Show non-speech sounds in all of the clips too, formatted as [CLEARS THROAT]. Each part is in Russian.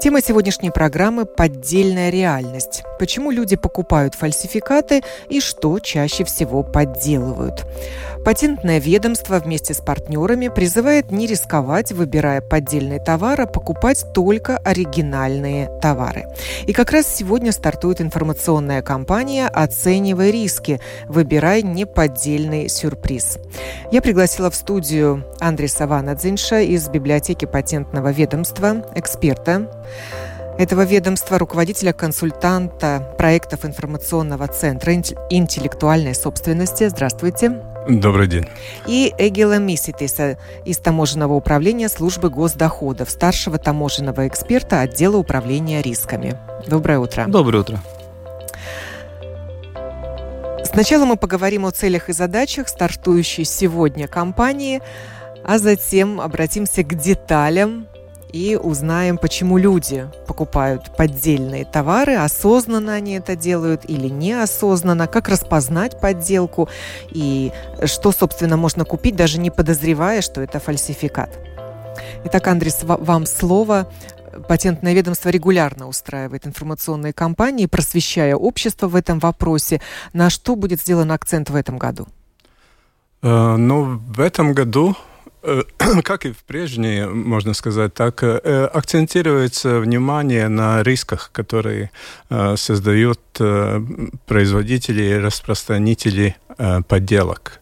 Тема сегодняшней программы – поддельная реальность. Почему люди покупают фальсификаты и что чаще всего подделывают. Патентное ведомство вместе с партнерами призывает не рисковать, выбирая поддельные товары, а покупать только оригинальные товары. И как раз сегодня стартует информационная кампания «Оценивай риски. Выбирай неподдельный сюрприз». Я пригласила в студию Андреса Ванадзинша из библиотеки патентного ведомства, эксперта этого ведомства, руководителя консультанта проектов информационного центра интеллектуальной собственности. Здравствуйте. Добрый день. И Эгила Миситиса из Таможенного управления службы госдоходов, старшего таможенного эксперта отдела управления рисками. Доброе утро. Доброе утро. Сначала мы поговорим о целях и задачах стартующей сегодня кампании, а затем обратимся к деталям и узнаем, почему люди покупают поддельные товары, осознанно они это делают или неосознанно, как распознать подделку и что, собственно, можно купить, даже не подозревая, что это фальсификат. Итак, Андрес, вам слово. Патентное ведомство регулярно устраивает информационные кампании, просвещая общество в этом вопросе. На что будет сделан акцент в этом году? Э, ну, в этом году [CLEARS THROAT] как и в прежние, можно сказать так, э, акцентируется внимание на рисках, которые э, создают производители и распространители подделок.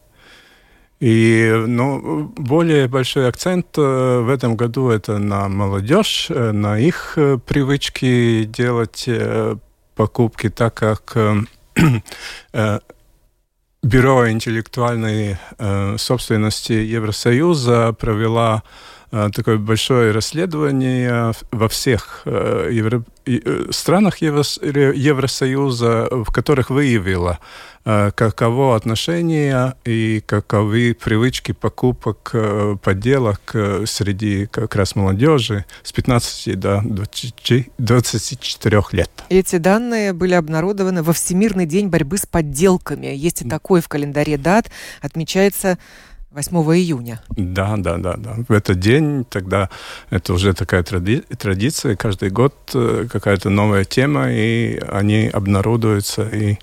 И ну, более большой акцент в этом году это на молодежь, на их привычки делать покупки, так как [CLEARS THROAT] Бюро интеллектуальной э, собственности Евросоюза провела такое большое расследование во всех э, евро, э, странах Евросоюза, в которых выявила Э, каково отношение и каковы привычки покупок э, подделок э, среди как раз молодежи с 15 до 20, 24 лет. Эти данные были обнародованы во Всемирный день борьбы с подделками. Есть и такой в календаре дат. Отмечается 8 июня. Да, да, да, да. В этот день тогда это уже такая тради традиция. Каждый год какая-то новая тема, и они обнародуются, и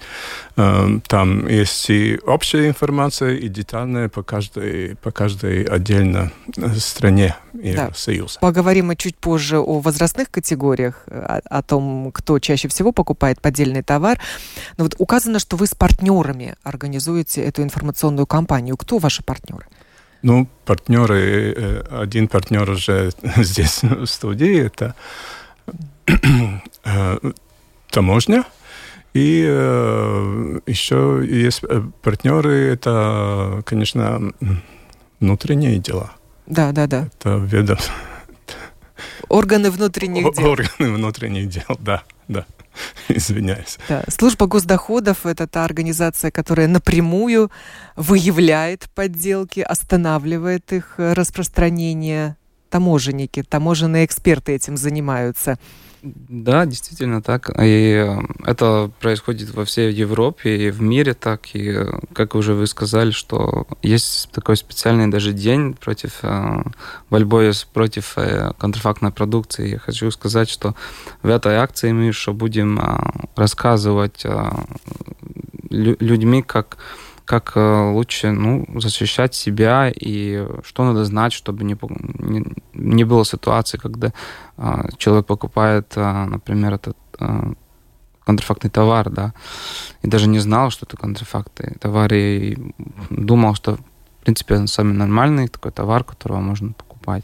там есть и общая информация, и детальная по каждой, по каждой отдельно э, стране Евросоюза. Да. Поговорим мы чуть позже о возрастных категориях, о, о том, кто чаще всего покупает поддельный товар. Но вот указано, что вы с партнерами организуете эту информационную кампанию. Кто ваши партнеры? Ну, партнеры, э, один партнер уже [LAUGHS] здесь в студии, это [CLEARS THROAT] э, таможня, и э, еще есть э, партнеры, это, конечно, внутренние дела. Да, да, да. Это ведом... Органы внутренних дел. Органы внутренних дел, да, да. Извиняюсь. Да. Служба госдоходов – это та организация, которая напрямую выявляет подделки, останавливает их распространение. Таможенники, таможенные эксперты этим занимаются. Да, действительно так. И э, это происходит во всей Европе и в мире так. И, э, как уже вы сказали, что есть такой специальный даже день против э, борьбы против контрафактной продукции. Я хочу сказать, что в этой акции мы еще будем рассказывать людьми, как как э, лучше ну, защищать себя и что надо знать, чтобы не, не, не было ситуации, когда э, человек покупает, э, например, этот э, контрафактный товар, да, и даже не знал, что это контрафактный товар, и думал, что, в принципе, он самый нормальный такой товар, которого можно покупать.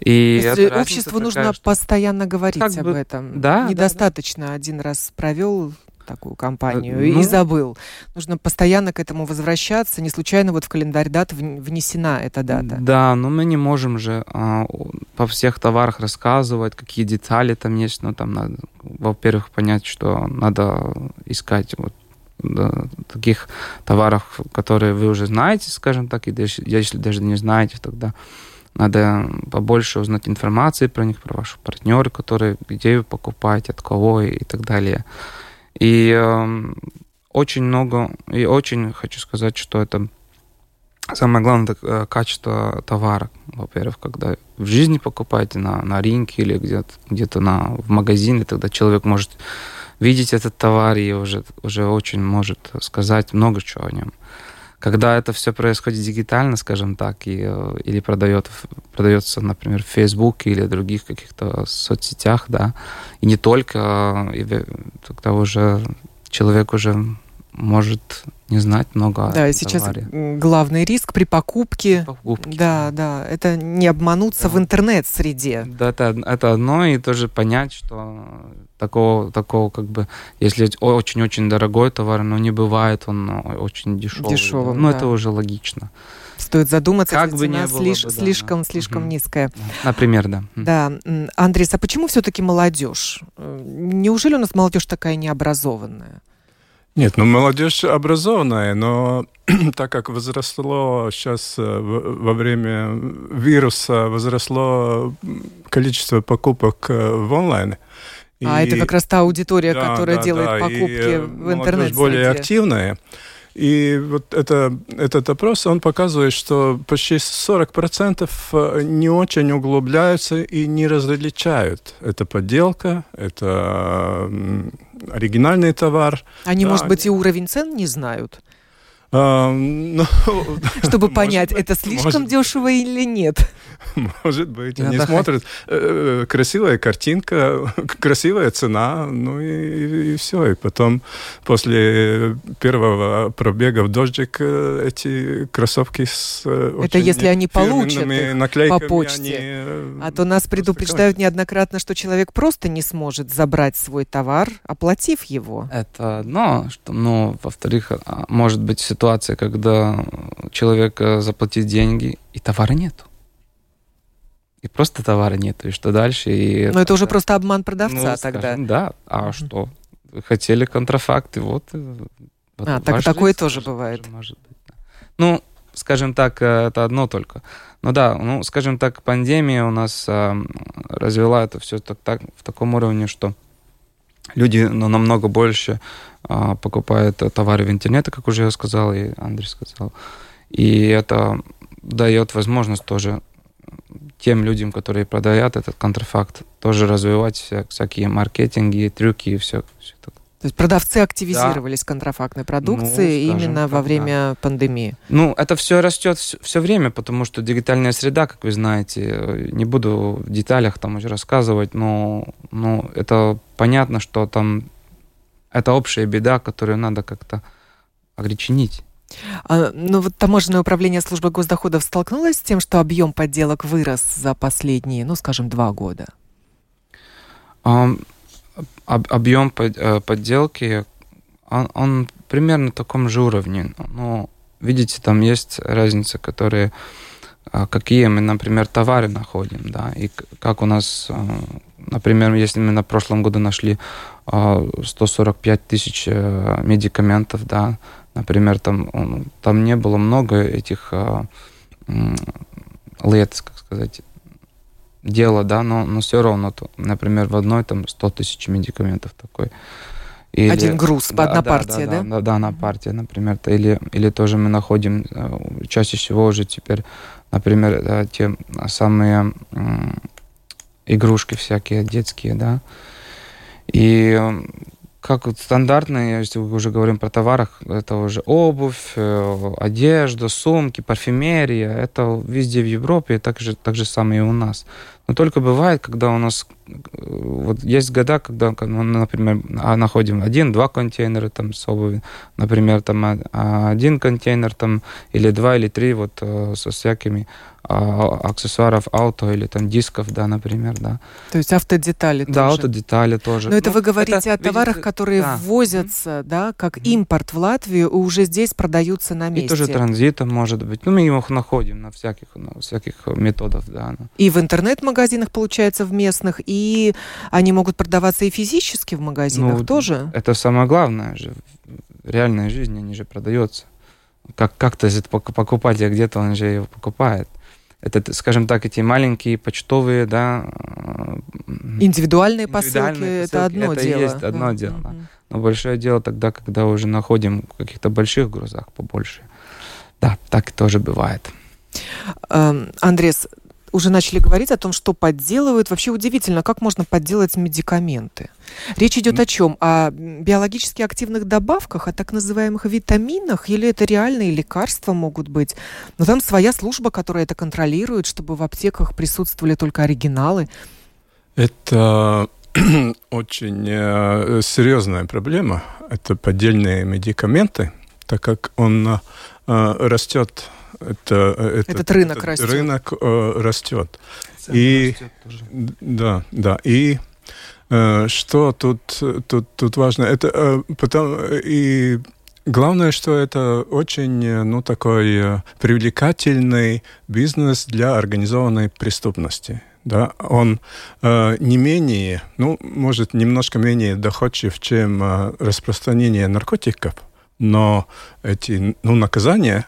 И обществу нужно такая, постоянно говорить об бы, этом. Да, Недостаточно да, да. один раз провел такую кампанию ну, и забыл. Нужно постоянно к этому возвращаться. Не случайно вот в календарь дат внесена эта дата. Да, но мы не можем же а, по всех товарах рассказывать, какие детали там есть. Но там надо, во-первых, понять, что надо искать вот таких товаров, которые вы уже знаете, скажем так, и если даже не знаете, тогда надо побольше узнать информации про них, про ваших партнеров, которые, где вы покупаете, от кого и, и так далее. И э, очень много, и очень хочу сказать, что это самое главное это качество товара. Во-первых, когда в жизни покупаете на, на рынке или где-то где на, в магазине, тогда человек может видеть этот товар и уже, уже очень может сказать много чего о нем. Когда это все происходит дигитально, скажем так, и, э, или продает, продается, например, в Facebook или других каких-то соцсетях, да, и не только, и тогда уже человек уже может не знать много да, о сейчас товаре. главный риск при покупке. При покупке. Да, да, это не обмануться да. в интернет-среде. Да, это, это одно, и тоже понять, что такого, такого как бы, если очень-очень дорогой товар, но не бывает он очень дешевый. Дешевым, да. Ну, да. это уже логично. Стоит задуматься, как бы цена слиш, бы, да, слишком, да. слишком угу. низкая. Например, да. Да. Андрей, а почему все-таки молодежь? Неужели у нас молодежь такая необразованная? Нет, ну молодежь образованная, но [CLEARS THROAT] так как возросло сейчас э, во время вируса, возросло количество покупок э, в онлайне. А это как раз та аудитория, да, которая да, делает да, покупки и в интернете. более активная. И вот это, этот опрос, он показывает, что почти 40% э, не очень углубляются и не различают. Это подделка, это оригинальный товар. Они, да, может быть, и уровень цен не знают? А, ну, [LAUGHS] Чтобы понять, это слишком дешево или нет. Может быть, они смотрят, э, красивая картинка, [LAUGHS] красивая цена, ну и, все. И потом после первого пробега в дождик э, эти кроссовки с э, Это если они получат по почте. А то нас предупреждают неоднократно, что человек просто не сможет забрать свой товар, оплатив его. Это одно, что, ну, во-вторых, а, может быть ситуация, когда человек заплатит деньги и товара нету и просто товара нет, и что дальше? И Но это, это уже просто обман продавца ну, тогда. Скажем, да, а mm-hmm. что? Хотели контрафакт, и вот... Э, вот а, так, такое тоже бывает. Может быть. Ну, скажем так, э, это одно только. Ну да, ну, скажем так, пандемия у нас а, развела это все так, так, в таком уровне, что люди ну, намного больше а, покупают товары в интернете, как уже я сказал, и Андрей сказал. И это дает возможность тоже тем людям, которые продают этот контрафакт, тоже развивать вся, всякие маркетинги, трюки и все, все так. То есть продавцы активизировались да. контрафактной продукции ну, именно во время да. пандемии. Ну, это все растет все, все время, потому что дигитальная среда, как вы знаете, не буду в деталях там уже рассказывать, но, но это понятно, что там это общая беда, которую надо как-то огреченить. А, ну вот таможенное управление службы госдоходов столкнулось с тем, что объем подделок вырос за последние, ну, скажем, два года? Um, об, объем под, э, подделки, он, он примерно на таком же уровне. Но, видите, там есть разница, которые а, какие мы, например, товары находим, да, и как у нас, э, например, если мы на прошлом году нашли 145 а, тысяч э, медикаментов, да, Например, там, там не было много этих а, лет, как сказать, дела, да, но, но все равно, то, например, в одной там 100 тысяч медикаментов такой. Или, Один груз, да, одна да, партия, да? Да, да, да, одна партия, например. Или, или тоже мы находим а, чаще всего уже теперь, например, да, те самые игрушки всякие детские, да. И как вот стандартные, если мы уже говорим про товарах, это уже обувь, э, одежда, сумки, парфюмерия, это везде в Европе, так же, так же самое и у нас. Но только бывает, когда у нас э, вот есть года, когда мы, например, а, находим один-два контейнера там с обувью, например, там а, один контейнер там или два или три вот э, со всякими аксессуаров ауто или там дисков, да, например, да. То есть автодетали Да, тоже. автодетали тоже. Но это ну, вы говорите это, о товарах, видите, которые да. ввозятся, да, как mm-hmm. импорт в Латвию, и уже здесь продаются на месте. И тоже транзитом, может быть. Ну, мы их находим на всяких, на всяких методах, да. И в интернет-магазинах, получается, в местных, и они могут продаваться и физически в магазинах ну, тоже? Это самое главное же в реальной жизни они же продаются. Как, как-то покупатель где-то он же его покупает. Это, скажем так, эти маленькие почтовые, да... Индивидуальные, индивидуальные посылки, посылки это одно это дело. Это есть одно mm-hmm. дело. Но большое дело тогда, когда уже находим в каких-то больших грузах побольше. Да, так тоже бывает. Эм, Андрес, уже начали говорить о том, что подделывают. Вообще удивительно, как можно подделать медикаменты. Речь идет о чем? О биологически активных добавках, о так называемых витаминах, или это реальные лекарства могут быть? Но там своя служба, которая это контролирует, чтобы в аптеках присутствовали только оригиналы. Это [CLEARS THROAT] очень э, серьезная проблема. Это поддельные медикаменты, так как он э, растет это, э, этот, этот рынок этот растет. Рынок э, растет. и да, да. И э, что тут, тут, тут важно? Это э, потом и Главное, что это очень, ну, такой э, привлекательный бизнес для организованной преступности. Да, он э, не менее, ну, может, немножко менее доходчив, чем э, распространение наркотиков, но эти, ну, наказания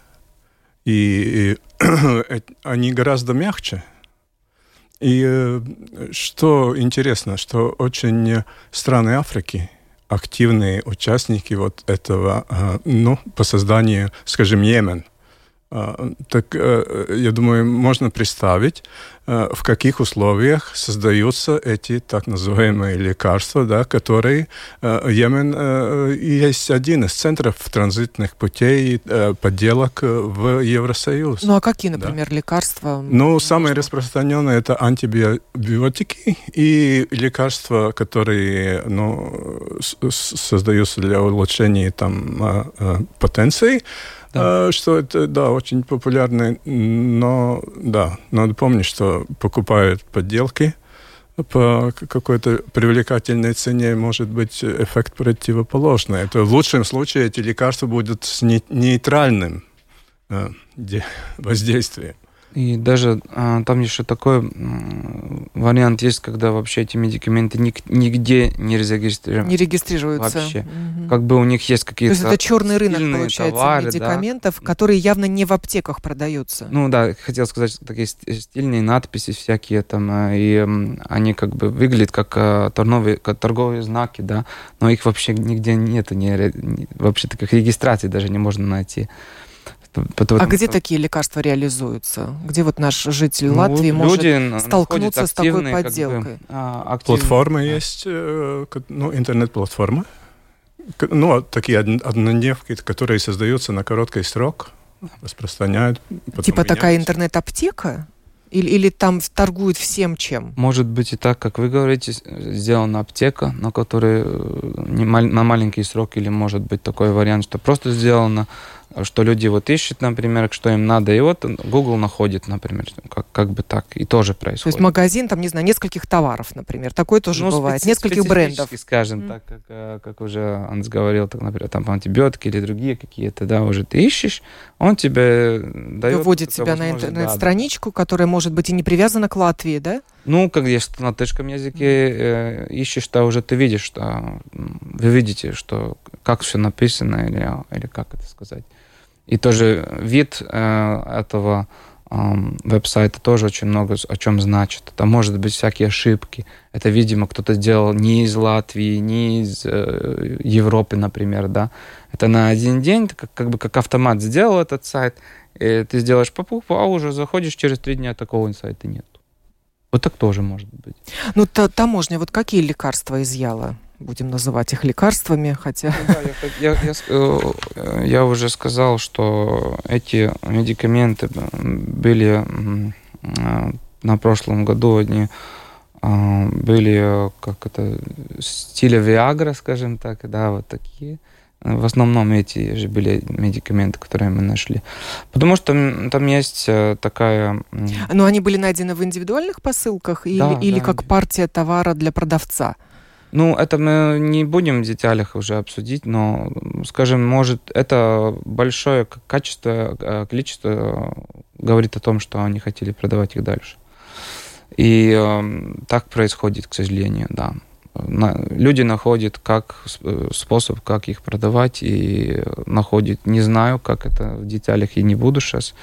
и, и [CLEARS THROAT] они гораздо мягче. И э, что интересно, что очень страны Африки активные участники вот этого, э, ну, по созданию, скажем, Йемен – а, так э, я думаю, можно представить, э, в каких условиях создаются эти так называемые лекарства, да, которые э, Йемен есть один из центров транзитных путей подделок в Евросоюз. Ну а какие, например, да. лекарства? Ну, самые распространенные это антибиотики и лекарства, которые ну, создаются для улучшения там, потенции да. А, что это, да, очень популярно, но, да, надо помнить, что покупают подделки по какой-то привлекательной цене, может быть эффект противоположный. Это в лучшем случае эти лекарства будут с нейтральным э, [LAUGHS] воздействием. И даже а, там еще такой вариант есть, когда вообще эти медикаменты нигде не регистрируются. Не регистрируются. Вообще. Угу. Как бы у них есть какие-то... То есть это черный рынок, получается, товары, медикаментов, да. которые явно не в аптеках продаются. Ну да, хотел сказать, такие стильные надписи всякие там, а, и они как бы выглядят как а, торговые, как торговые знаки, да, но их вообще нигде нет, не, вообще таких регистраций даже не можно найти. Потом, а где такие лекарства реализуются? Где вот наш житель ну, Латвии может столкнуться с такой подделкой? Как бы, а, Платформа да. есть, э, ну, интернет-платформа. Ну, такие однодневки, которые создаются на короткий срок, распространяют. Типа меняются. такая интернет-аптека? Или, или там торгуют всем чем? Может быть и так, как вы говорите, сделана аптека, на которой э, на маленький срок, или может быть такой вариант, что просто сделано что люди вот ищут, например, что им надо, и вот Google находит, например, как, как бы так, и тоже происходит. То есть магазин, там, не знаю, нескольких товаров, например, такое тоже ну, бывает, специ- нескольких брендов. скажем mm. так, как, э, как уже Анс говорил, так, например, там антибиотики или другие какие-то, да, уже ты ищешь, он тебе дает... Выводит тебя на интернет-страничку, да, которая, может быть, и не привязана к Латвии, да? Ну, как если на тышком языке э, ищешь, то уже ты видишь, что вы видите, что как все написано или, или как это сказать. И тоже вид э, этого э, веб-сайта тоже очень много о чем значит. Там может быть всякие ошибки. Это, видимо, кто-то сделал не из Латвии, не из э, Европы, например, да. Это на один день, как, как бы как автомат сделал этот сайт, ты сделаешь покупку, а уже заходишь через три дня, такого сайта нет. Вот так тоже может быть. Ну, таможня, вот какие лекарства изъяла? будем называть их лекарствами, хотя... Ну, да, я, я, я, э, я уже сказал, что эти медикаменты были э, на прошлом году, они э, были как это, стиля Виагра, скажем так, да, вот такие. В основном эти же были медикаменты, которые мы нашли. Потому что там есть такая... Но они были найдены в индивидуальных посылках или, да, или да. как партия товара для продавца? Ну, это мы не будем в деталях уже обсудить, но, скажем, может, это большое качество, э, количество говорит о том, что они хотели продавать их дальше. И э, так происходит, к сожалению, да. Люди находят как способ, как их продавать, и находят, не знаю, как это в деталях, и не буду сейчас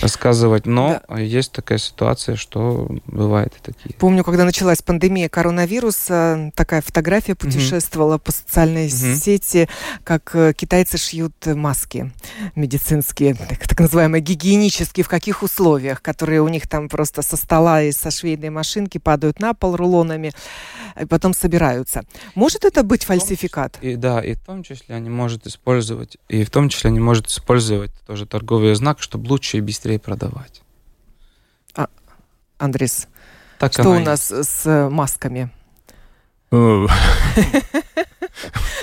рассказывать, но да. есть такая ситуация, что бывает и такие. Помню, когда началась пандемия коронавируса, такая фотография путешествовала угу. по социальной угу. сети, как э, китайцы шьют маски медицинские, так, так называемые гигиенические, в каких условиях, которые у них там просто со стола и со швейной машинки падают на пол рулонами, и потом собираются собираются. Может это быть фальсификат? И, да, и в том числе они могут использовать, и в том числе они могут использовать тоже торговый знак, чтобы лучше и быстрее продавать. А, Андрес, так что у нас с масками?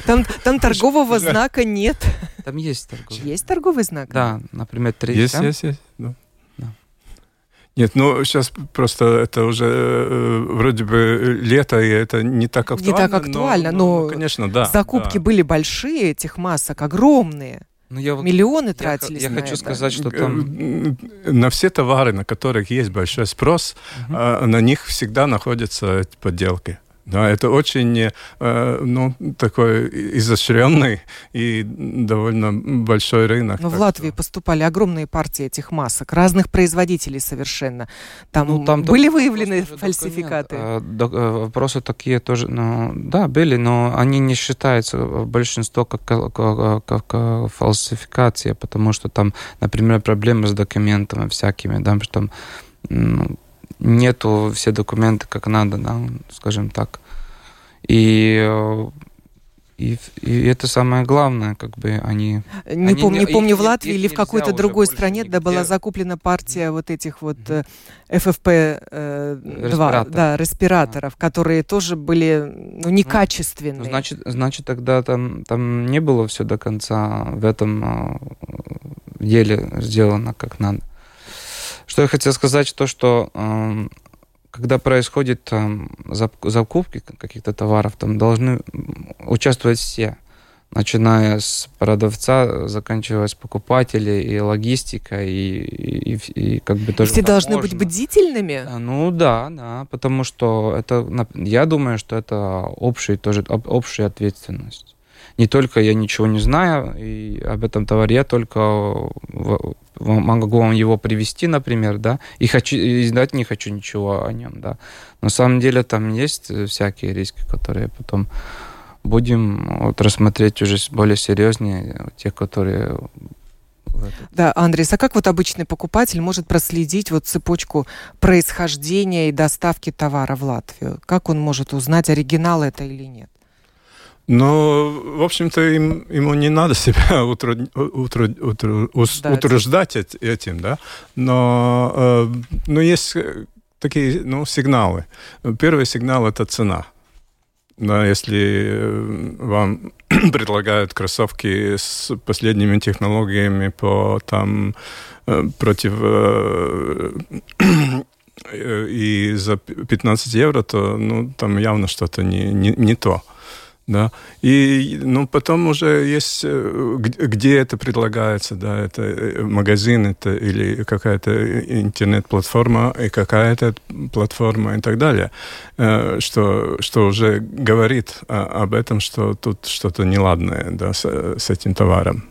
Там, там торгового знака нет. Там есть торговый. Есть торговый знак? Да, например, три. Есть, есть, есть. Да. Нет, ну сейчас просто это уже э, вроде бы лето, и это не так актуально. Не так актуально, но, но, но конечно, да. Закупки да. были большие этих масок, огромные. Ну, я вот, Миллионы тратились я, я на хочу это. сказать, что там... На все товары, на которых есть большой спрос, угу. на них всегда находятся подделки. Да, это очень, э, ну, такой изощренный и довольно большой рынок. Но в Латвии что... поступали огромные партии этих масок, разных производителей совершенно. Там, ну, там были выявлены фальсификаты? Э, вопросы такие тоже, ну, да, были, но они не считаются большинство как, как, как фальсификация, потому что там, например, проблемы с документами всякими, да, что там ну, нету все документы как надо, да, скажем так. И и, и это самое главное, как бы они... Не они, помню, не помню, в Латвии или в какой-то другой стране, да, была закуплена партия вот этих вот mm FFP2, э, да, респираторов, да. которые тоже были ну, некачественные. Ну, значит, значит, тогда там, там не было все до конца в этом э, деле сделано как надо. Что я хотел сказать, то, что э, когда происходит там, закупки каких-то товаров, там должны участвовать все, начиная с продавца, заканчивая с покупателей и логистика, и, и, и, и как бы тоже... Все должны быть бдительными? Ну да, да, потому что это, я думаю, что это общая тоже, общая ответственность не только я ничего не знаю и об этом товаре, я только могу вам его привести, например, да, и хочу и знать не хочу ничего о нем, да. На самом деле там есть всякие риски, которые потом будем вот рассмотреть уже более серьезнее, те, которые да, Андрей, а как вот обычный покупатель может проследить вот цепочку происхождения и доставки товара в Латвию? Как он может узнать, оригинал это или нет? Но, в общем-то, им, ему не надо себя утруд, утруд, утруд, утруждать этим, да. Но, э, но есть такие ну, сигналы. Первый сигнал – это цена. Да, если э, вам [CLEARS THROAT] предлагают кроссовки с последними технологиями по там э, против э, [CLEARS THROAT] и за 15 евро, то ну, там явно что-то не, не, не то. Да. И ну, потом уже есть, э, где это предлагается, да, это э, магазин это, или какая-то интернет-платформа, и какая-то платформа и так далее, э, что, что уже говорит об этом, что тут что-то неладное да, с, с этим товаром.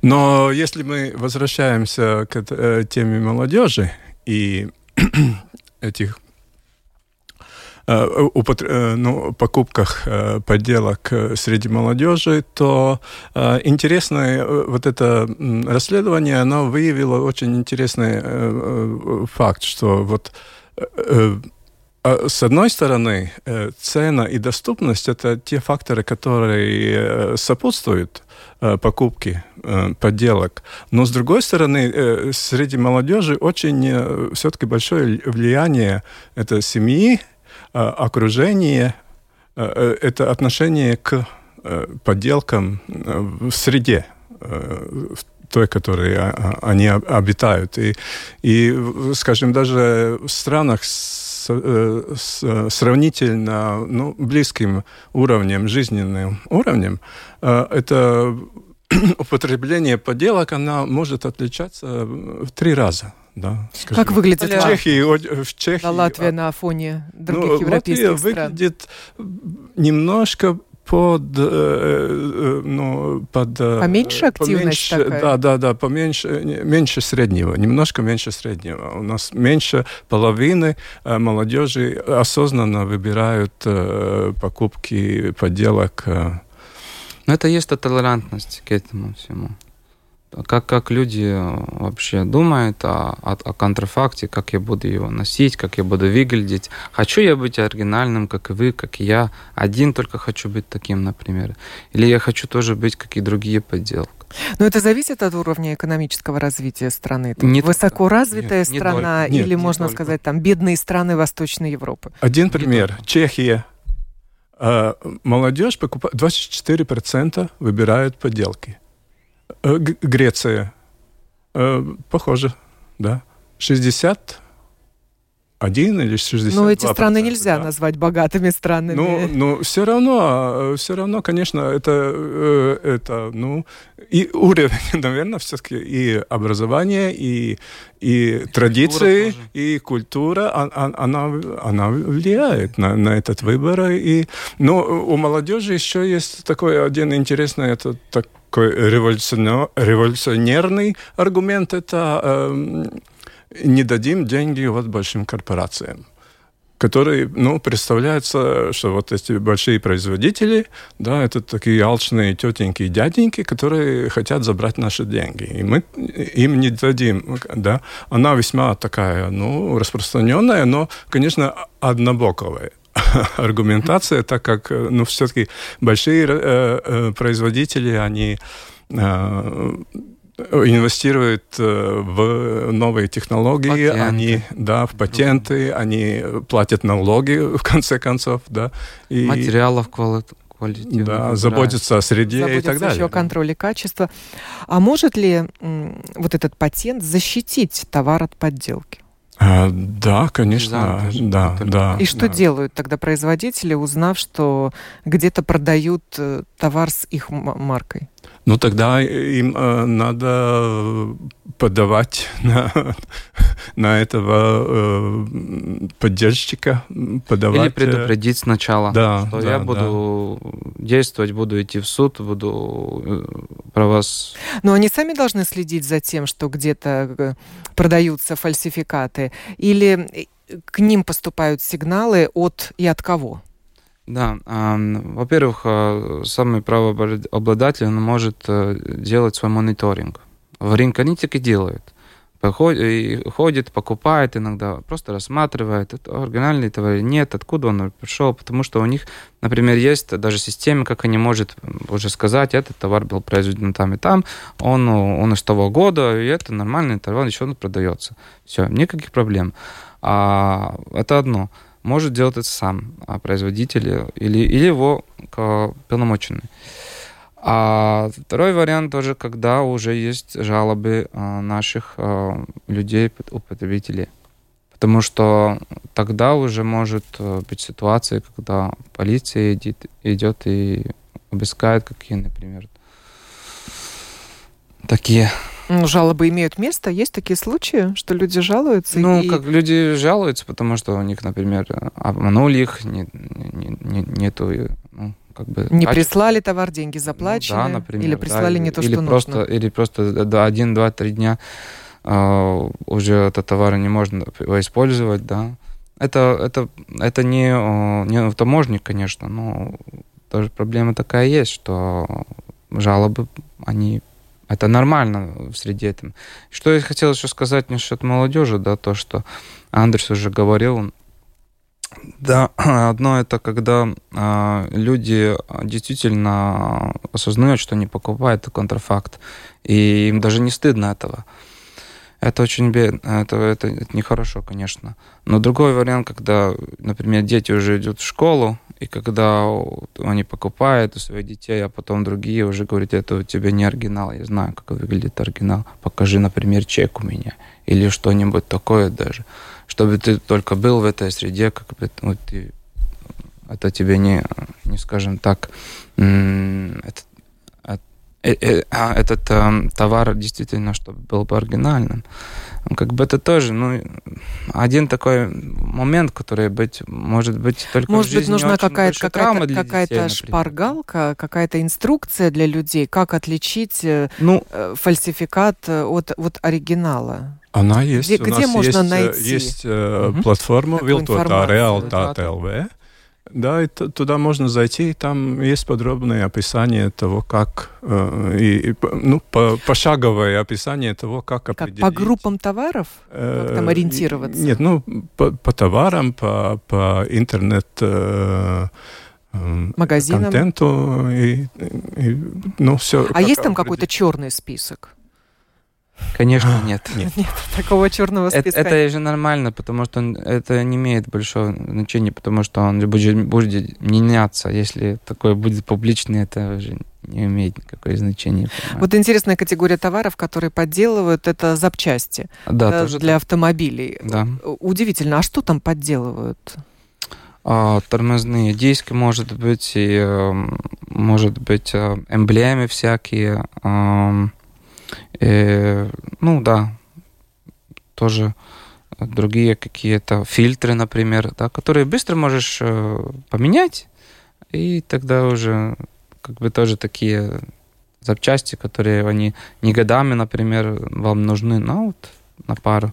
Но если мы возвращаемся к теме молодежи и [CLEARS THROAT] этих Э, э, ну, покупках э, подделок среди молодежи, то интересное вот это расследование, оно выявило очень интересный факт, что вот а с одной стороны, цена и доступность – это те факторы, которые сопутствуют покупке подделок. Но с другой стороны, среди молодежи очень все-таки большое влияние это семьи, Э, окружение, э, э, это отношение к подделкам в среде, в той, которой они обитают. И, и скажем, даже в странах с, с сравнительно ну, близким уровнем, жизненным уровнем, это [CLEARS THROAT] употребление подделок, она может отличаться в три раза. Да. Скажем. Как выглядит в Чехии, в Чехии, да, Латвия на фоне других ну, европейских Латвия стран? выглядит немножко под, э, э, ну, под... Э, поменьше активность поменьше, такая? Да, да, да, поменьше, меньше среднего, немножко меньше среднего. У нас меньше половины молодежи осознанно выбирают покупки подделок. Но это есть толерантность к этому всему как, как люди вообще думают о, о, о контрафакте, как я буду его носить, как я буду выглядеть. Хочу я быть оригинальным, как и вы, как и я. Один только хочу быть таким, например. Или я хочу тоже быть, как и другие подделки. Но это зависит от уровня экономического развития страны. Не Высокоразвитая нет, страна нет, или, нет, можно только. сказать, там бедные страны Восточной Европы. Один пример. Чехия. А, молодежь покупает, 24% выбирают подделки. Э, Греция. Э, похоже, да. 60 один или 60. Но эти страны нельзя да. назвать богатыми странами. Ну, ну, все равно, все равно, конечно, это, э, это, ну, и уровень, [LAUGHS] наверное, все-таки и образование, и, и традиции, культура и культура, а, а, она, она влияет на, на этот выбор. И, но у молодежи еще есть такой один интересный, это так, такой революционерный аргумент – это э, не дадим деньги вот большим корпорациям которые, ну, представляется, что вот эти большие производители, да, это такие алчные тетеньки и дяденьки, которые хотят забрать наши деньги. И мы им не дадим, да. Она весьма такая, ну, распространенная, но, конечно, однобоковая. [LAUGHS] аргументация, так как, ну, все-таки большие э, э, производители, они э, инвестируют э, в новые технологии, патенты. они, да, в патенты, они платят налоги, в конце концов, да. И, Материалов квалит да, заботиться о среде заботиться и так далее. еще о контроле качества. А может ли вот этот патент защитить товар от подделки? А, да, конечно, да, да. И что да. делают тогда производители, узнав, что где-то продают э, товар с их маркой? Ну, тогда им э, надо подавать на, [LAUGHS] на этого э, поддержщика, подавать. Или предупредить сначала, да, что да, я буду да. действовать, буду идти в суд, буду э, про вас... Но они сами должны следить за тем, что где-то э, продаются фальсификаты, или э, к ним поступают сигналы от и от кого? Да, во-первых, э, самый правообладатель он может э, делать свой мониторинг. В рынке они так и делают. Ходит, покупает иногда, просто рассматривает, это оригинальный товар или нет, откуда он пришел, потому что у них, например, есть даже система, как они может уже сказать, этот товар был произведен там и там, он, он из того года, и это нормальный товар, еще он продается. Все, никаких проблем. А, это одно может делать это сам а производитель или, или его полномоченный. А второй вариант тоже, когда уже есть жалобы а, наших а, людей, употребителей. Потому что тогда уже может э, быть ситуация, когда полиция идет, идет и обыскает какие, например, такие ну, жалобы имеют место? Есть такие случаи, что люди жалуются? Ну, и... как люди жалуются, потому что у них, например, обманули их, не, не, не, нету как бы не качества. прислали товар, деньги заплачены, ну, да, например, или прислали да, не то, или что просто, нужно. Или просто до один, два, три дня э, уже этот товар не можно использовать, да. Это, это, это не, не таможник, конечно, но тоже проблема такая есть, что жалобы, они это нормально в среде этом. Что я хотел еще сказать насчет молодежи, да, то, что Андрес уже говорил. Да, [CLEARS THROAT] одно это когда э, люди действительно осознают, что они покупают контрафакт, и им даже не стыдно этого. Это очень бедно, это, это, это нехорошо, конечно. Но другой вариант, когда, например, дети уже идут в школу, и когда они покупают у своих детей, а потом другие уже говорят, это у тебя не оригинал, я знаю, как выглядит оригинал, покажи, например, чек у меня, или что-нибудь такое даже, чтобы ты только был в этой среде, как бы вот, ты, это тебе не, не скажем так, это, а, этот эм, товар действительно, чтобы был бы оригинальным. Как бы это тоже, ну, один такой момент, который быть, может быть только Может быть, нужна какая-то какая какая какая шпаргалка, какая-то инструкция для людей, как отличить э, ну, э, фальсификат от, от оригинала? Она есть. Где, где можно есть, найти? Есть угу. платформа LV. Да, и туда можно зайти, и там есть подробное описание того, как, э, и, и, ну, по, пошаговое описание того, как определить. Как, по группам товаров? Э, как там ориентироваться? Нет, ну, по, по товарам, по, по интернет... Э, Магазинам? Контенту и, и ну, все. А есть там какой-то черный список? Конечно, нет. Нет, нет такого черного списка. Это, это же нормально, потому что он, это не имеет большого значения, потому что он будет, будет меняться. Если такое будет публичный, это уже не имеет никакого значения. Понимаю. Вот интересная категория товаров, которые подделывают, это запчасти да, э, тоже для так. автомобилей. Да. Удивительно, а что там подделывают? А, тормозные диски, может быть, и эм, может быть э, эмблемы всякие. И, ну да, тоже другие какие-то фильтры, например, да, которые быстро можешь э, поменять, и тогда уже как бы тоже такие запчасти, которые они не годами, например, вам нужны, ну вот на пару,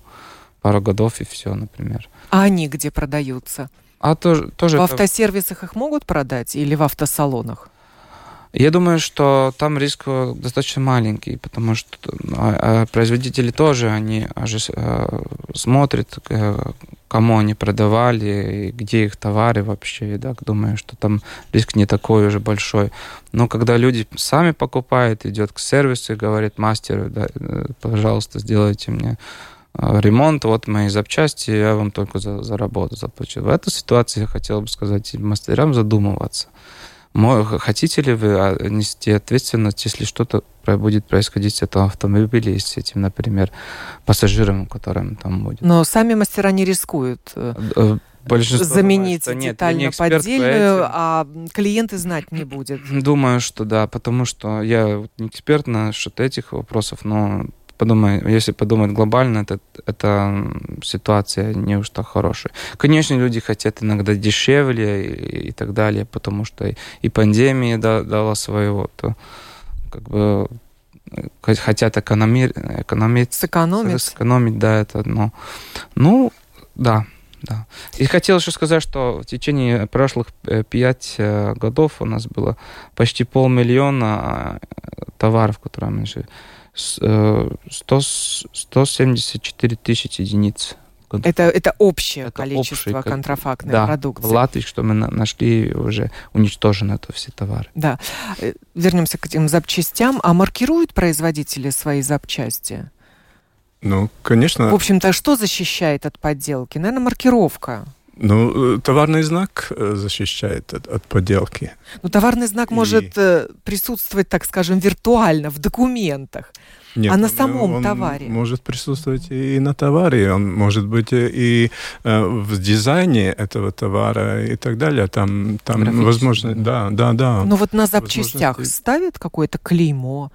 пару годов и все, например. А они где продаются? А тоже, тоже в автосервисах их могут продать или в автосалонах? Я думаю, что там риск достаточно маленький, потому что а, а производители тоже, они же а, смотрят, э, кому они продавали, где их товары вообще, да, думаю, что там риск не такой уже большой. Но когда люди сами покупают, идет к сервису и говорит мастеру, да, э, пожалуйста, сделайте мне ремонт, вот мои запчасти, я вам только за, за работу заплачу. В этой ситуации я хотел бы сказать мастерам задумываться – Хотите ли вы а, нести ответственность, если что-то будет происходить с этим автомобилем, с этим, например, пассажиром, которым там будет? Но сами мастера не рискуют э, э, Большинство заменить деталь нет, на поддельную, а клиенты знать не будет. Думаю, что да, потому что я не эксперт на что-то этих вопросов, но подумай, если подумать глобально, это, это ситуация не уж так хорошая. Конечно, люди хотят иногда дешевле и, и так далее, потому что и, и пандемия да, дала своего, то как бы э, хотят экономи, экономить, сэкономить. сэкономить, да, это одно. Ну, да, да. И хотел еще сказать, что в течение прошлых э, пять э, годов у нас было почти полмиллиона товаров, которые мы 100, 174 тысячи единиц. Это, это общее это количество общий, контрафактной да, продукции. в Латвии, что мы нашли, уже уничтожены это все товары. Да. Э, вернемся к этим запчастям. А маркируют производители свои запчасти? Ну, конечно. В общем-то, что защищает от подделки? Наверное, маркировка. Ну, э, товарный знак э, защищает от, от подделки. Ну, товарный знак и... может э, присутствовать, так скажем, виртуально в документах. Нет, а на самом он товаре? может присутствовать и на товаре, он может быть и в дизайне этого товара и так далее. Там, там возможно, да, да, да. Но вот на запчастях ставят какое-то клеймо,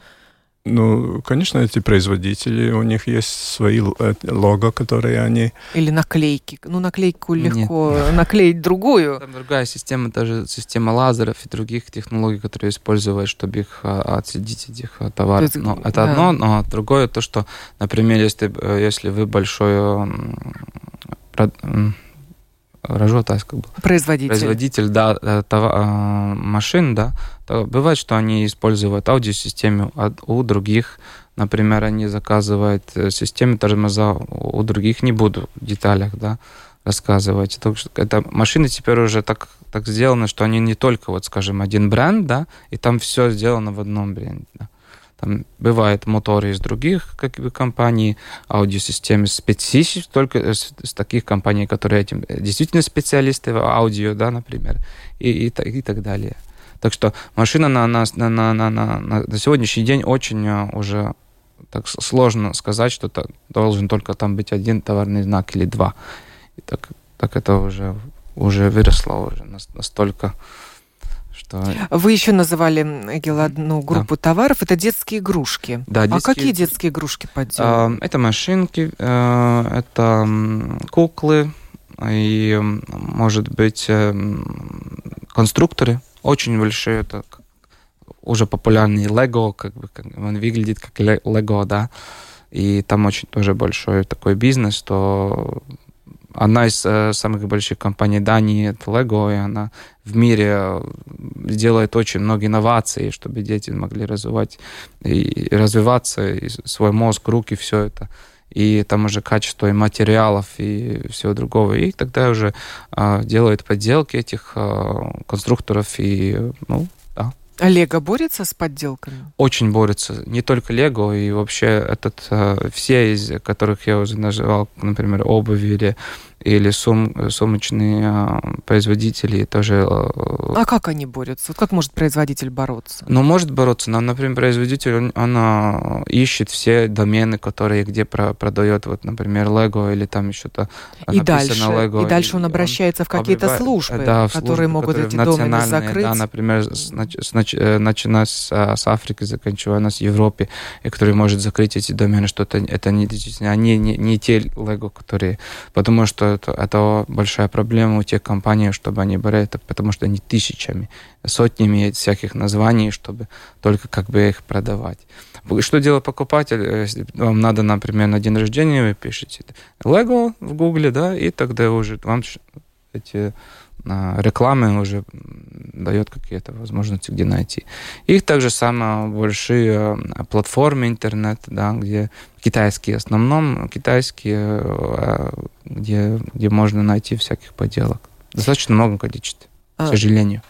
ну, конечно, эти производители, у них есть свои э, лого, которые они... Или наклейки. Ну, наклейку легко Нет. наклеить другую. Там другая система, даже система лазеров и других технологий, которые используют, чтобы их а, отследить, этих а, товаров. есть, но это да. одно, но другое то, что, например, если, э, если вы большой Рожотайс как бы. Производитель. Производитель, да, э, того, э, машин, да. То бывает, что они используют аудиосистему у других. Например, они заказывают э, системы тормоза у других, не буду в деталях, да, рассказывать. Это машины теперь уже так, так сделаны, что они не только, вот, скажем, один бренд, да, и там все сделано в одном бренде. Да. Там бывают моторы из других как бы, компаний, аудиосистемы специфические, только с, с таких компаний, которые этим э, действительно специалисты в аудио, да, например, и, и, и, так далее. Так что машина на, на, на, на, на, на, на сегодняшний день очень э, уже так сложно сказать, что -то должен только там быть один товарный знак или два. И так, так это уже, уже выросло уже настолько что... Вы еще называли, Эгил, одну группу да. товаров. Это детские игрушки. Да, а детские... А какие детские игрушки подделаны? Это машинки, э, это куклы и, может быть, э, конструкторы. Очень большие. Это уже популярный Лего, как бы он выглядит как Лего, да. И там очень тоже большой такой бизнес, то одна из э, самых больших компаний Дании это Lego, и она в мире э, делает очень много инноваций, чтобы дети могли развивать и развиваться, и свой мозг, руки, все это. И там уже качество и материалов, и всего другого. И тогда уже э, делают подделки этих э, конструкторов, и ну, а Лего борется с подделками? Очень борется. Не только Лего, и вообще этот, э, все из которых я уже называл, например, обувь или или сум, сумочные а, производители тоже... А, а как они борются? Вот как может производитель бороться? Ну, может бороться, но, например, производитель, он, он а, ищет все домены, которые где про, продает, вот, например, Lego или там еще-то и дальше, Lego. И дальше он обращается в какие-то службы, да, в службы, которые могут которые эти домены закрыть. Да, например, с, с, э, начиная с, с Африки, заканчивая нас в Европе, и который может закрыть эти домены, что это, это не, они не, не те Lego, которые... Потому что это, это большая проблема у тех компаний, чтобы они брали это, потому что они тысячами, сотнями всяких названий, чтобы только как бы их продавать. Что делает покупатель? Если вам надо, например, на день рождения, вы пишете Lego в Гугле, да, и тогда уже вам эти а, рекламы уже дает какие-то возможности, где найти. Их также самые большие а, платформы интернет, да, где китайские в основном, китайские, а, где, где можно найти всяких поделок. Достаточно много количества, к сожалению.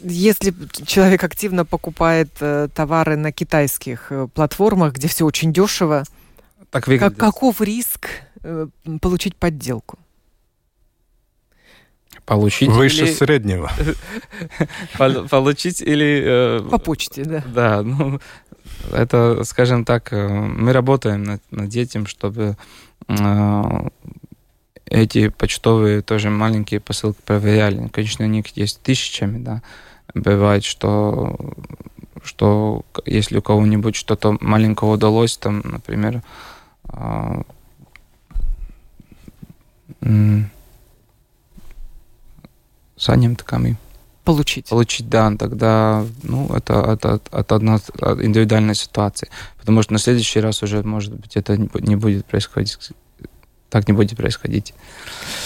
Если человек активно покупает э, товары на китайских э, платформах, где все очень дешево, так как, каков риск э, получить подделку? Получить Выше или... среднего. [LAUGHS] Получить или... Э, По почте, да. Да, ну, это, скажем так, э, мы работаем над, над этим, чтобы э, эти почтовые тоже маленькие посылки проверяли. Конечно, у них есть тысячами, да. Бывает, что, что если у кого-нибудь что-то маленького удалось, там, например, санямками. Получить. Получить, да, тогда, ну, это, это, это одна индивидуальная ситуация. Потому что на следующий раз уже, может быть, это не будет происходить так не будет происходить.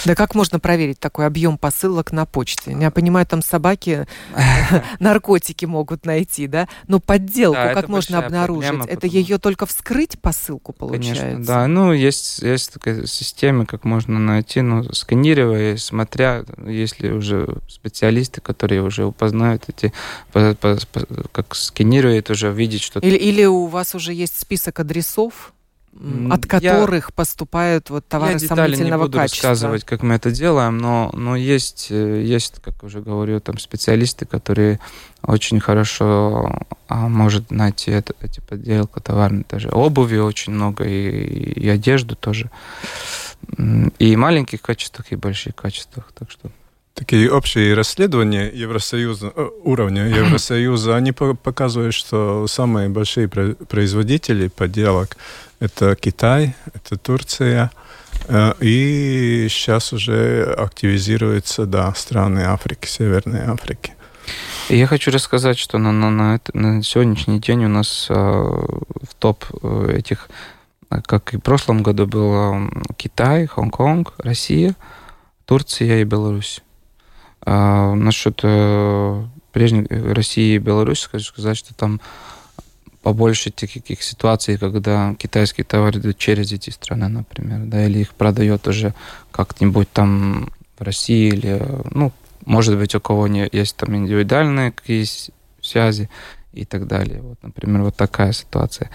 Да как можно проверить такой объем посылок на почте? Я понимаю, там собаки [LAUGHS] наркотики могут найти, да? Но подделку как можно обнаружить? это ее только вскрыть посылку, получается? Конечно, да. Ну, есть, есть такая система, как можно найти, ну, сканируя, смотря, если уже специалисты, которые уже упознают эти, как сканируют, уже видеть, что... Или, или у вас уже есть список адресов, от которых я, поступают вот товары я сомнительного не буду качества. рассказывать, как мы это делаем, но, но есть, э, есть, как уже говорю, там специалисты, которые очень хорошо а, может найти это, эти подделки товарные, даже обуви очень много, и, и одежду тоже. И маленьких качествах, и больших качествах. Так что Такие общие расследования Евросоюза, э, уровня [CLEARS THROAT] Евросоюза, они показывают, что самые большие производители подделок – это Китай, это Турция, э, и сейчас уже активизируются, да, страны Африки, Северной Африки. Я хочу рассказать, что на, на, на, на сегодняшний день у нас э, в топ э, этих, как и в прошлом году, было Китай, Хонконг, Россия, Турция и Беларусь. А, насчет э, прежней России и Беларуси, хочу сказать, что там побольше таких ситуаций, когда китайские товары идут через эти страны, например, да, или их продает уже как-нибудь там в России, или, ну, может быть, у кого не есть там индивидуальные какие связи и так далее. Вот, например, вот такая ситуация.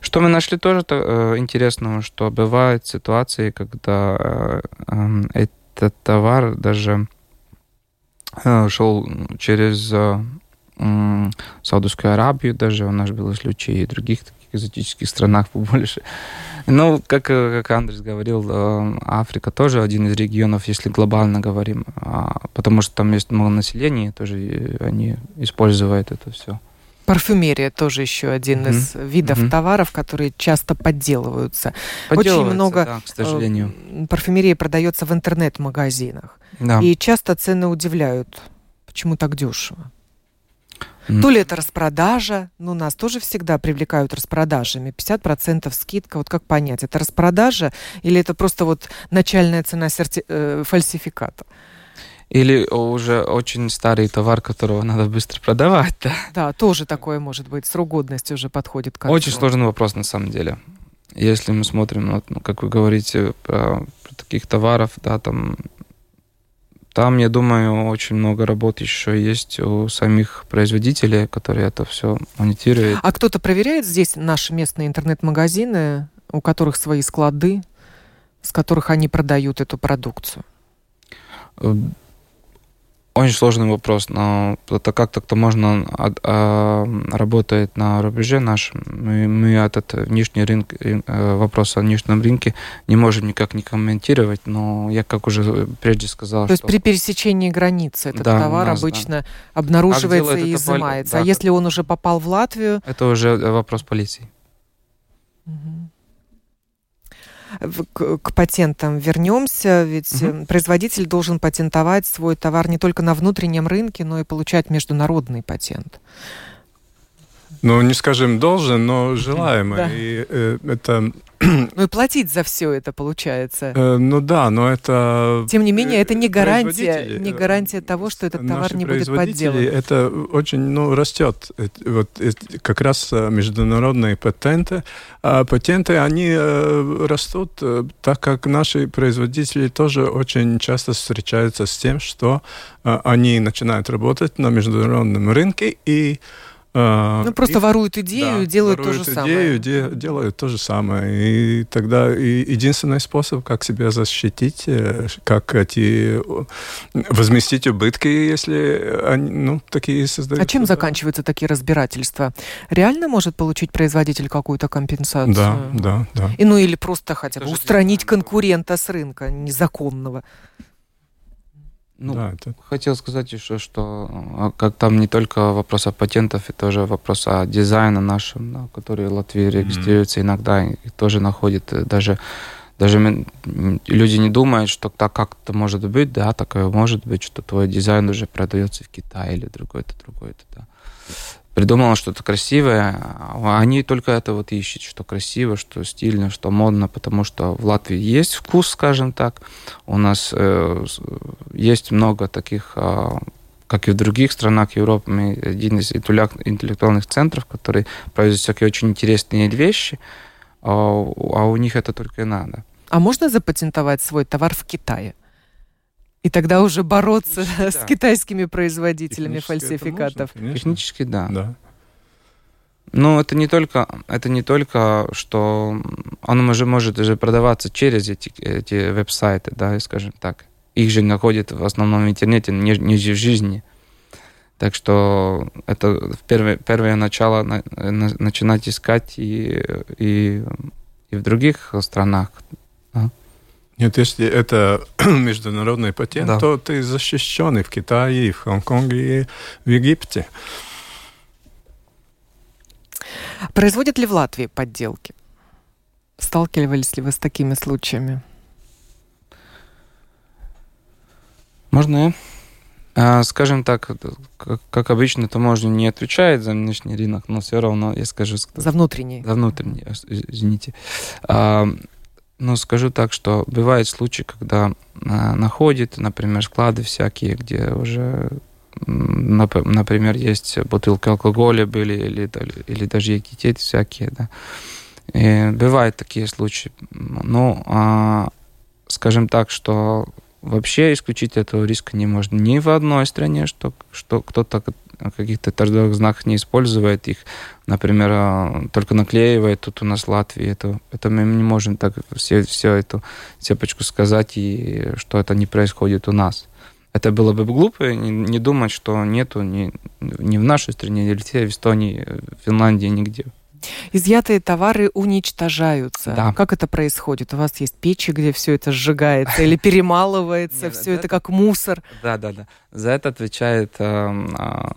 Что мы нашли тоже э, интересного, что бывают ситуации, когда э, э, этот товар даже шел через э, Саудовскую Аравию даже, у нас были случаи и других таких экзотических странах [LAUGHS] побольше. Ну, как, как Андрес говорил, э, Африка тоже один из регионов, если глобально говорим, а, потому что там есть много населения, тоже они используют это все. Парфюмерия тоже еще один mm-hmm. из видов mm-hmm. товаров, которые часто подделываются. Очень много да, к сожалению. Э, парфюмерии продается в интернет-магазинах. Да. И часто цены удивляют. Почему так дешево? То ли это распродажа, ну, нас тоже всегда привлекают распродажами. 50% скидка, вот как понять, это распродажа или это просто вот начальная цена серти... э, фальсификата? Или уже очень старый товар, которого надо быстро продавать, да? Да, тоже такое может быть. Срок годности уже подходит к Очень сложный вопрос на самом деле. Если мы смотрим, ну, как вы говорите, про, про таких товаров, да, там там, я думаю, очень много работ еще есть у самих производителей, которые это все монитируют. А кто-то проверяет здесь наши местные интернет-магазины, у которых свои склады, с которых они продают эту продукцию? Очень сложный вопрос, но это как-то кто можно а, а, работает на рубеже нашем. Мы, мы этот внешний рынок, э, вопрос о внешнем рынке не можем никак не комментировать, но я как уже прежде сказал, То что... есть при пересечении границы этот да, товар нас, обычно да. обнаруживается и изымается. Да, а если он уже попал в Латвию? Это уже вопрос полиции. Угу к, к патентам вернемся, ведь угу. производитель должен патентовать свой товар не только на внутреннем рынке, но и получать международный патент. Ну, не скажем должен, но желаемо. Да. И э, это [CLEARS THROAT] ну и платить за все это получается. Э, ну да, но это... Тем не менее, это не гарантия, не гарантия того, что этот товар не будет подделан. Это очень, ну, растет. Вот как раз э, международные патенты, а патенты, они э, растут, так как наши производители тоже очень часто встречаются с тем, что они начинают работать на международном рынке и ну, просто и, воруют идею да, и делают то же идею, самое. Де, делают то же самое. И тогда и единственный способ, как себя защитить, э, как эти возместить убытки, если они, ну, такие создают. А чем заканчиваются такие разбирательства? Реально может получить производитель какую-то компенсацию? Да, да, да. И, ну или просто хотя бы устранить конкурента с рынка незаконного. Ну, да, это... хотел сказать еще, что а, как там не только вопрос о патентах, и тоже вопрос о дизайне нашем, да, который в Латвии регистрируется mm-hmm. иногда и тоже находит э, даже даже люди не думают, что так как-то может быть, да, такое может быть, что твой дизайн уже продается в Китае или другой-то, другой-то, да придумала что-то красивое, а они только это вот ищут, что красиво, что стильно, что модно, потому что в Латвии есть вкус, скажем так, у нас э, есть много таких, э, как и в других странах Европы, мы один из интеллектуальных центров, который производит всякие очень интересные вещи, а, а у них это только и надо. А можно запатентовать свой товар в Китае? И тогда уже бороться [LAUGHS] с да. китайскими производителями фальсификатов. Можно, Технически, да. да. Но это не только, это не только, что он уже может уже продаваться через эти, эти веб-сайты, да, скажем так. Их же находят в основном в интернете, не, не в жизни. Так что это первое, первое начало на, на, начинать искать и, и, и в других странах. Нет, если это [CLEARS THROAT] международный патент, да. то ты защищен и в Китае, и в Гонконге, и в Египте. Производят ли в Латвии подделки? Сталкивались ли вы с такими случаями? Можно а, Скажем так, как, как обычно, таможня не отвечает за внешний рынок, но все равно я скажу... За внутренний. За внутренний, извините. А, ну, скажу так, что бывают случаи, когда э, находят, например, склады всякие, где уже, например, есть бутылки алкоголя были или, или даже якитеты всякие, да. И бывают такие случаи. Ну, а, скажем так, что вообще исключить этого риска не можно ни в одной стране, что, что кто-то каких-то торговых знаках не использует их, например, а, только наклеивает тут у нас в Латвии. Это, это мы не можем так все, все эту цепочку сказать, и что это не происходит у нас. Это было бы глупо не, не думать, что нету ни, ни в нашей стране, ни в в Эстонии, в Финляндии, нигде. Изъятые товары уничтожаются. Да. Как это происходит? У вас есть печи, где все это сжигается [LAUGHS] или перемалывается, все это- как мусор. Да, да, да. За это отвечает эм, а,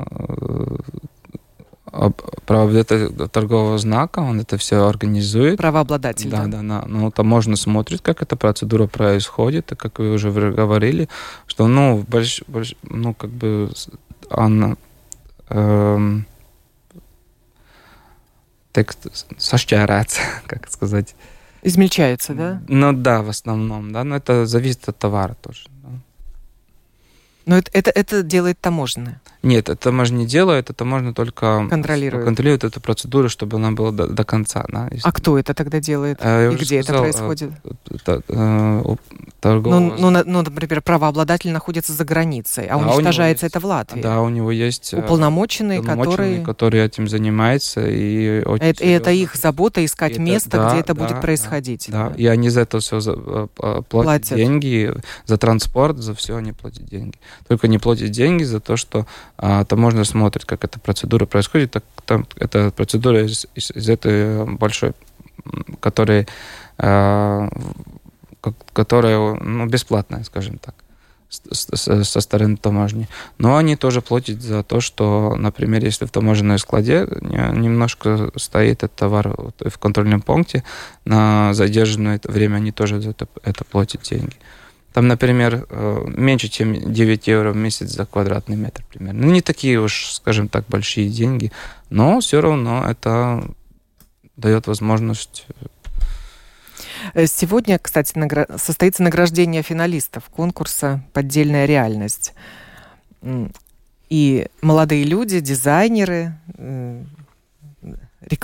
об- правообладатель торгового знака, он это все организует. Правообладатель. Да, да, да. Ну, там можно смотреть, как эта процедура происходит, и как вы уже говорили, что, ну, больш, больш- ну, как бы, с- он эм, текст сощаряется, [LAUGHS] как сказать. Измельчается, да? Ну, да, в основном, да, но это зависит от товара тоже. да. Но это, это, это делает таможенная. Нет, это можно не делает, это можно только Контролирует. контролирует эту процедуру, чтобы она была до, до конца. Да, А кто это тогда делает? Э, я И где сказал, это происходит? Та- э, у- торгового Ну, ну, на- ну, например, правообладатель находится за границей, а Да, уничтожается есть- это в Латвии. Да, у него есть э, уполномоченный, который... который этим занимается. И, очень Это, и это их забота искать Это- место, да, где это да, будет да, происходить. Да, и они за это все платят, Платят. деньги, за транспорт, за все они платят деньги. Только не платят деньги за то, что а, таможня смотрит, как эта процедура происходит. Так, там, эта процедура из, из, из этой большой, м, которая, а, ко- которая ну, бесплатная, скажем так со стороны таможни. Но они тоже платят за то, что, например, если в таможенной складе не- немножко стоит этот товар в контрольном пункте, на задержанное время они тоже за это, это платят деньги. Там, например, э, меньше, чем 9 евро в месяц за квадратный метр примерно. Ну, не такие уж, скажем так, большие деньги, но все равно это дает возможность Э, Сегодня, кстати, награ- состоится награждение финалистов конкурса «Поддельная реальность». И молодые люди, дизайнеры, э,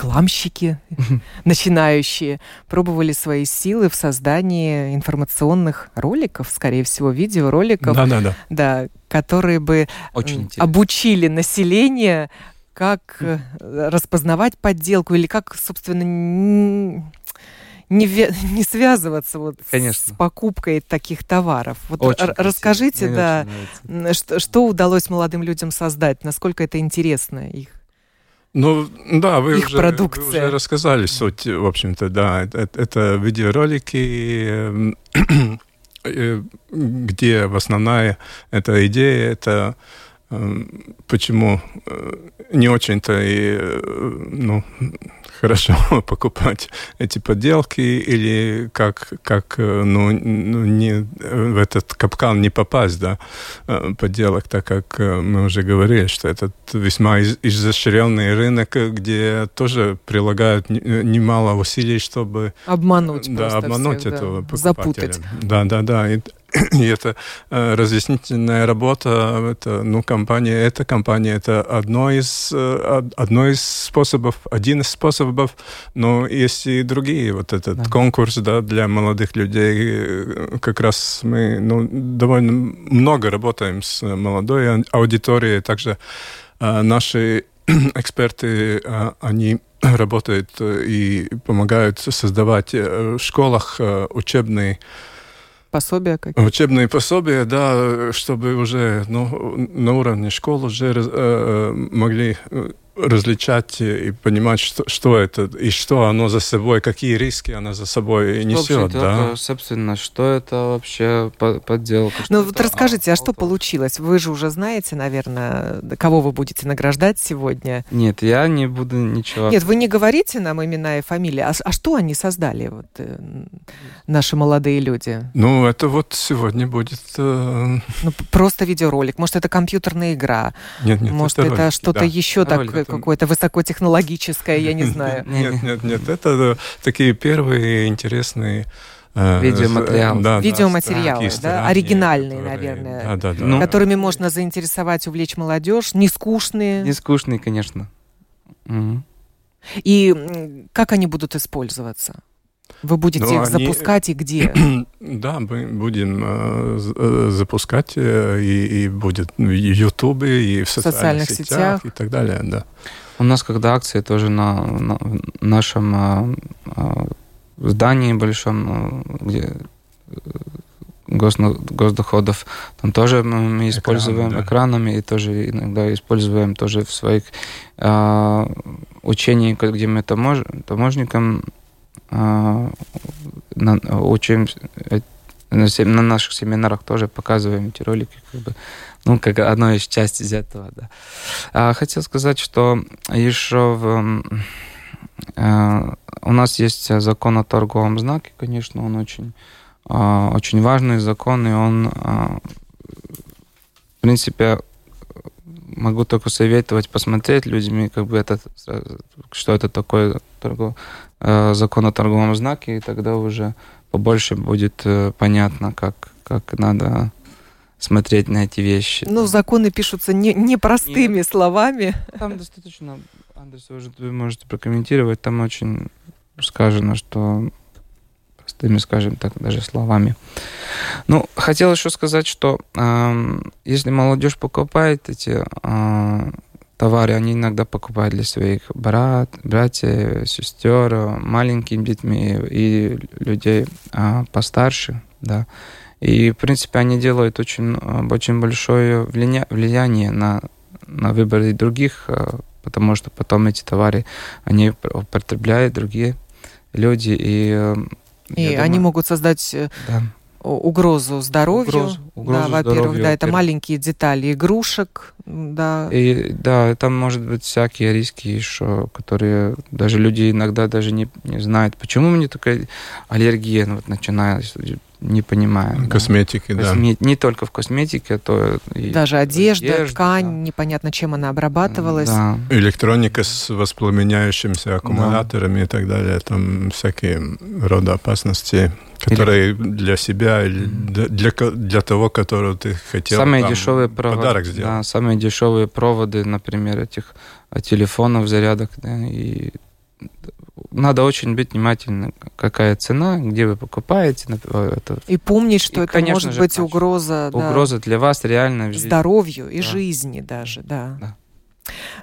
рекламщики, [LAUGHS] начинающие, пробовали свои силы в создании информационных роликов, скорее всего, видеороликов, Да, да, да. да, которые бы интересно. обучили население, как э, распознавать подделку или как, собственно, не, [LAUGHS] не связываться вот Конечно. с покупкой таких товаров. Вот Очень р- красиво. расскажите, Мне да, что, что удалось молодым людям создать, насколько это интересно их. Ну, да, вы Их уже, продукция. вы уже рассказали суть, в общем-то, да. Это, это видеоролики, эм, [CLEARS THROAT] э, где в основная эта идея, это эм, почему э, не очень-то и, э, ну, хорошо [LAUGHS] покупать эти подделки или как, как э, ну, ну, не, в этот капкан не попасть, да, э, подделок, так как э, мы уже говорили, что этот весьма из- изощренный рынок, где тоже прилагают не- немало усилий, чтобы Обмануть да, обмануть всех, да, этого покупателя. запутать. Да, да, да. И, [CLEARS THROAT] и это э, разъяснительная работа, это, ну, компания, эта компания, это одно из, э, од- одно из способов, один из способов, но есть и другие. Вот этот Да. конкурс, да, для молодых людей, э, как раз мы, ну, довольно много работаем с молодой ау- аудиторией, также наши [CLEARS THROAT] эксперты, они [CLEARS THROAT] работают и помогают создавать в школах учебные Пособия какие Учебные пособия, да, чтобы уже ну, на уровне школ уже э, могли э, различать и понимать, что, что это и что оно за собой, какие риски оно за собой несет, да. собственно, что это вообще по- подделка? что Ну вот это расскажите, а что аутор? получилось? Вы же уже знаете, наверное, кого вы будете награждать сегодня. Нет, я не буду ничего. Нет, вы не говорите нам имена и фамилии, а, а что они создали, вот, э, наши молодые люди? Ну, это вот сегодня будет... э, Ну, просто видеоролик, может, это компьютерная игра, нет, нет, может, это, ролики, что-то да. еще такое, это- какое-то высокотехнологическое, я не знаю. [LAUGHS] Нет, нет, нет, это такие первые интересные... э, Видеоматериалы. да, да, Видеоматериалы, да, старания, оригинальные, которые- наверное, Да, да, да. Ну, Которыми можно заинтересовать, увлечь молодежь, не скучные. Не скучный, конечно. Мгм. И как они будут использоваться? Вы будете Ну, их они- запускать и где? [CLEARS THROAT] Да, мы будем э, э, запускать, э, и, и будет в Ютубе, и в социальных, социальных сетях, сетях. и так далее, да. У нас когда акция тоже на, на- нашем а, а, здании большом, где э, госдоходов. Там тоже мы используем Экран, да. экранами и тоже иногда используем тоже в своих э, учениях, где мы тамож, таможникам э, на, учим на наших семинарах тоже показываем эти ролики, как бы, ну, как одно из частей из этого, да. А, хотел сказать, что еще в, э, у нас есть закон о торговом знаке, конечно, он очень, э, очень важный закон, и он, э, в принципе, могу только советовать посмотреть людьми, как бы это, что это такое торгов, э, закон о торговом знаке, и тогда уже побольше будет э, понятно, как, как надо смотреть на эти вещи. Ну, законы пишутся не, не простыми Нет. словами. Там достаточно, Андрес, вы можете прокомментировать, там очень сказано, что простыми, скажем так, даже словами. Ну, хотел еще сказать, что э, если молодежь покупает эти э, товары они иногда покупают для своих брат, братьев, сестер, маленькими детьми и людей а, постарше, да. И, в принципе, они делают очень, очень большое влияние на, на выборы других, а, потому что потом эти товары, они употребляют другие люди. И, и они думаю, могут создать э, да угрозу здоровью. Угрозу, угрозу да, во-первых, да, это маленькие детали игрушек, да. И да, там может быть всякие риски еще, которые даже люди иногда даже не, не знают, почему мне такая аллергия ну, вот начинается не понимаю. Косметики, да. Косме... Не только в косметике, а то и Даже одежда, одежда ткань, да. непонятно, чем она обрабатывалась. Да. Электроника с воспламеняющимися аккумуляторами да. и так далее. Там всякие роды опасности, которые или... для себя или для, для того, которого ты хотел самые там, дешевые проводы, подарок сделать. Да, самые дешевые проводы, например, этих телефонов, зарядок, да, и надо очень быть внимательным, какая цена, где вы покупаете. Э, это. И помнить, что и, это может же, быть угроза. Угроза да, для вас реально. Здоровью и да. жизни даже, да. да.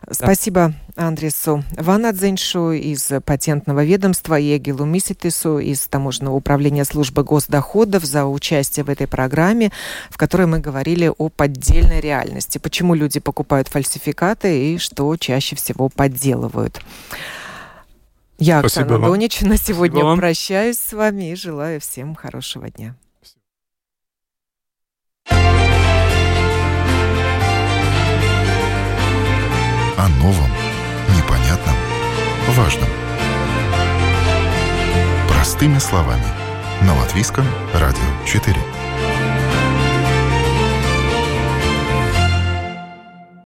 Спасибо Андресу Ванадзеншу из патентного ведомства и Эгилу Миситису из Таможенного управления службы госдоходов за участие в этой программе, в которой мы говорили о поддельной реальности, почему люди покупают фальсификаты и что чаще всего подделывают. Я, Спасибо Оксана Донич, на сегодня Спасибо прощаюсь с вами и желаю всем хорошего дня. О новом, непонятном, важном. Простыми словами. На Латвийском радио 4.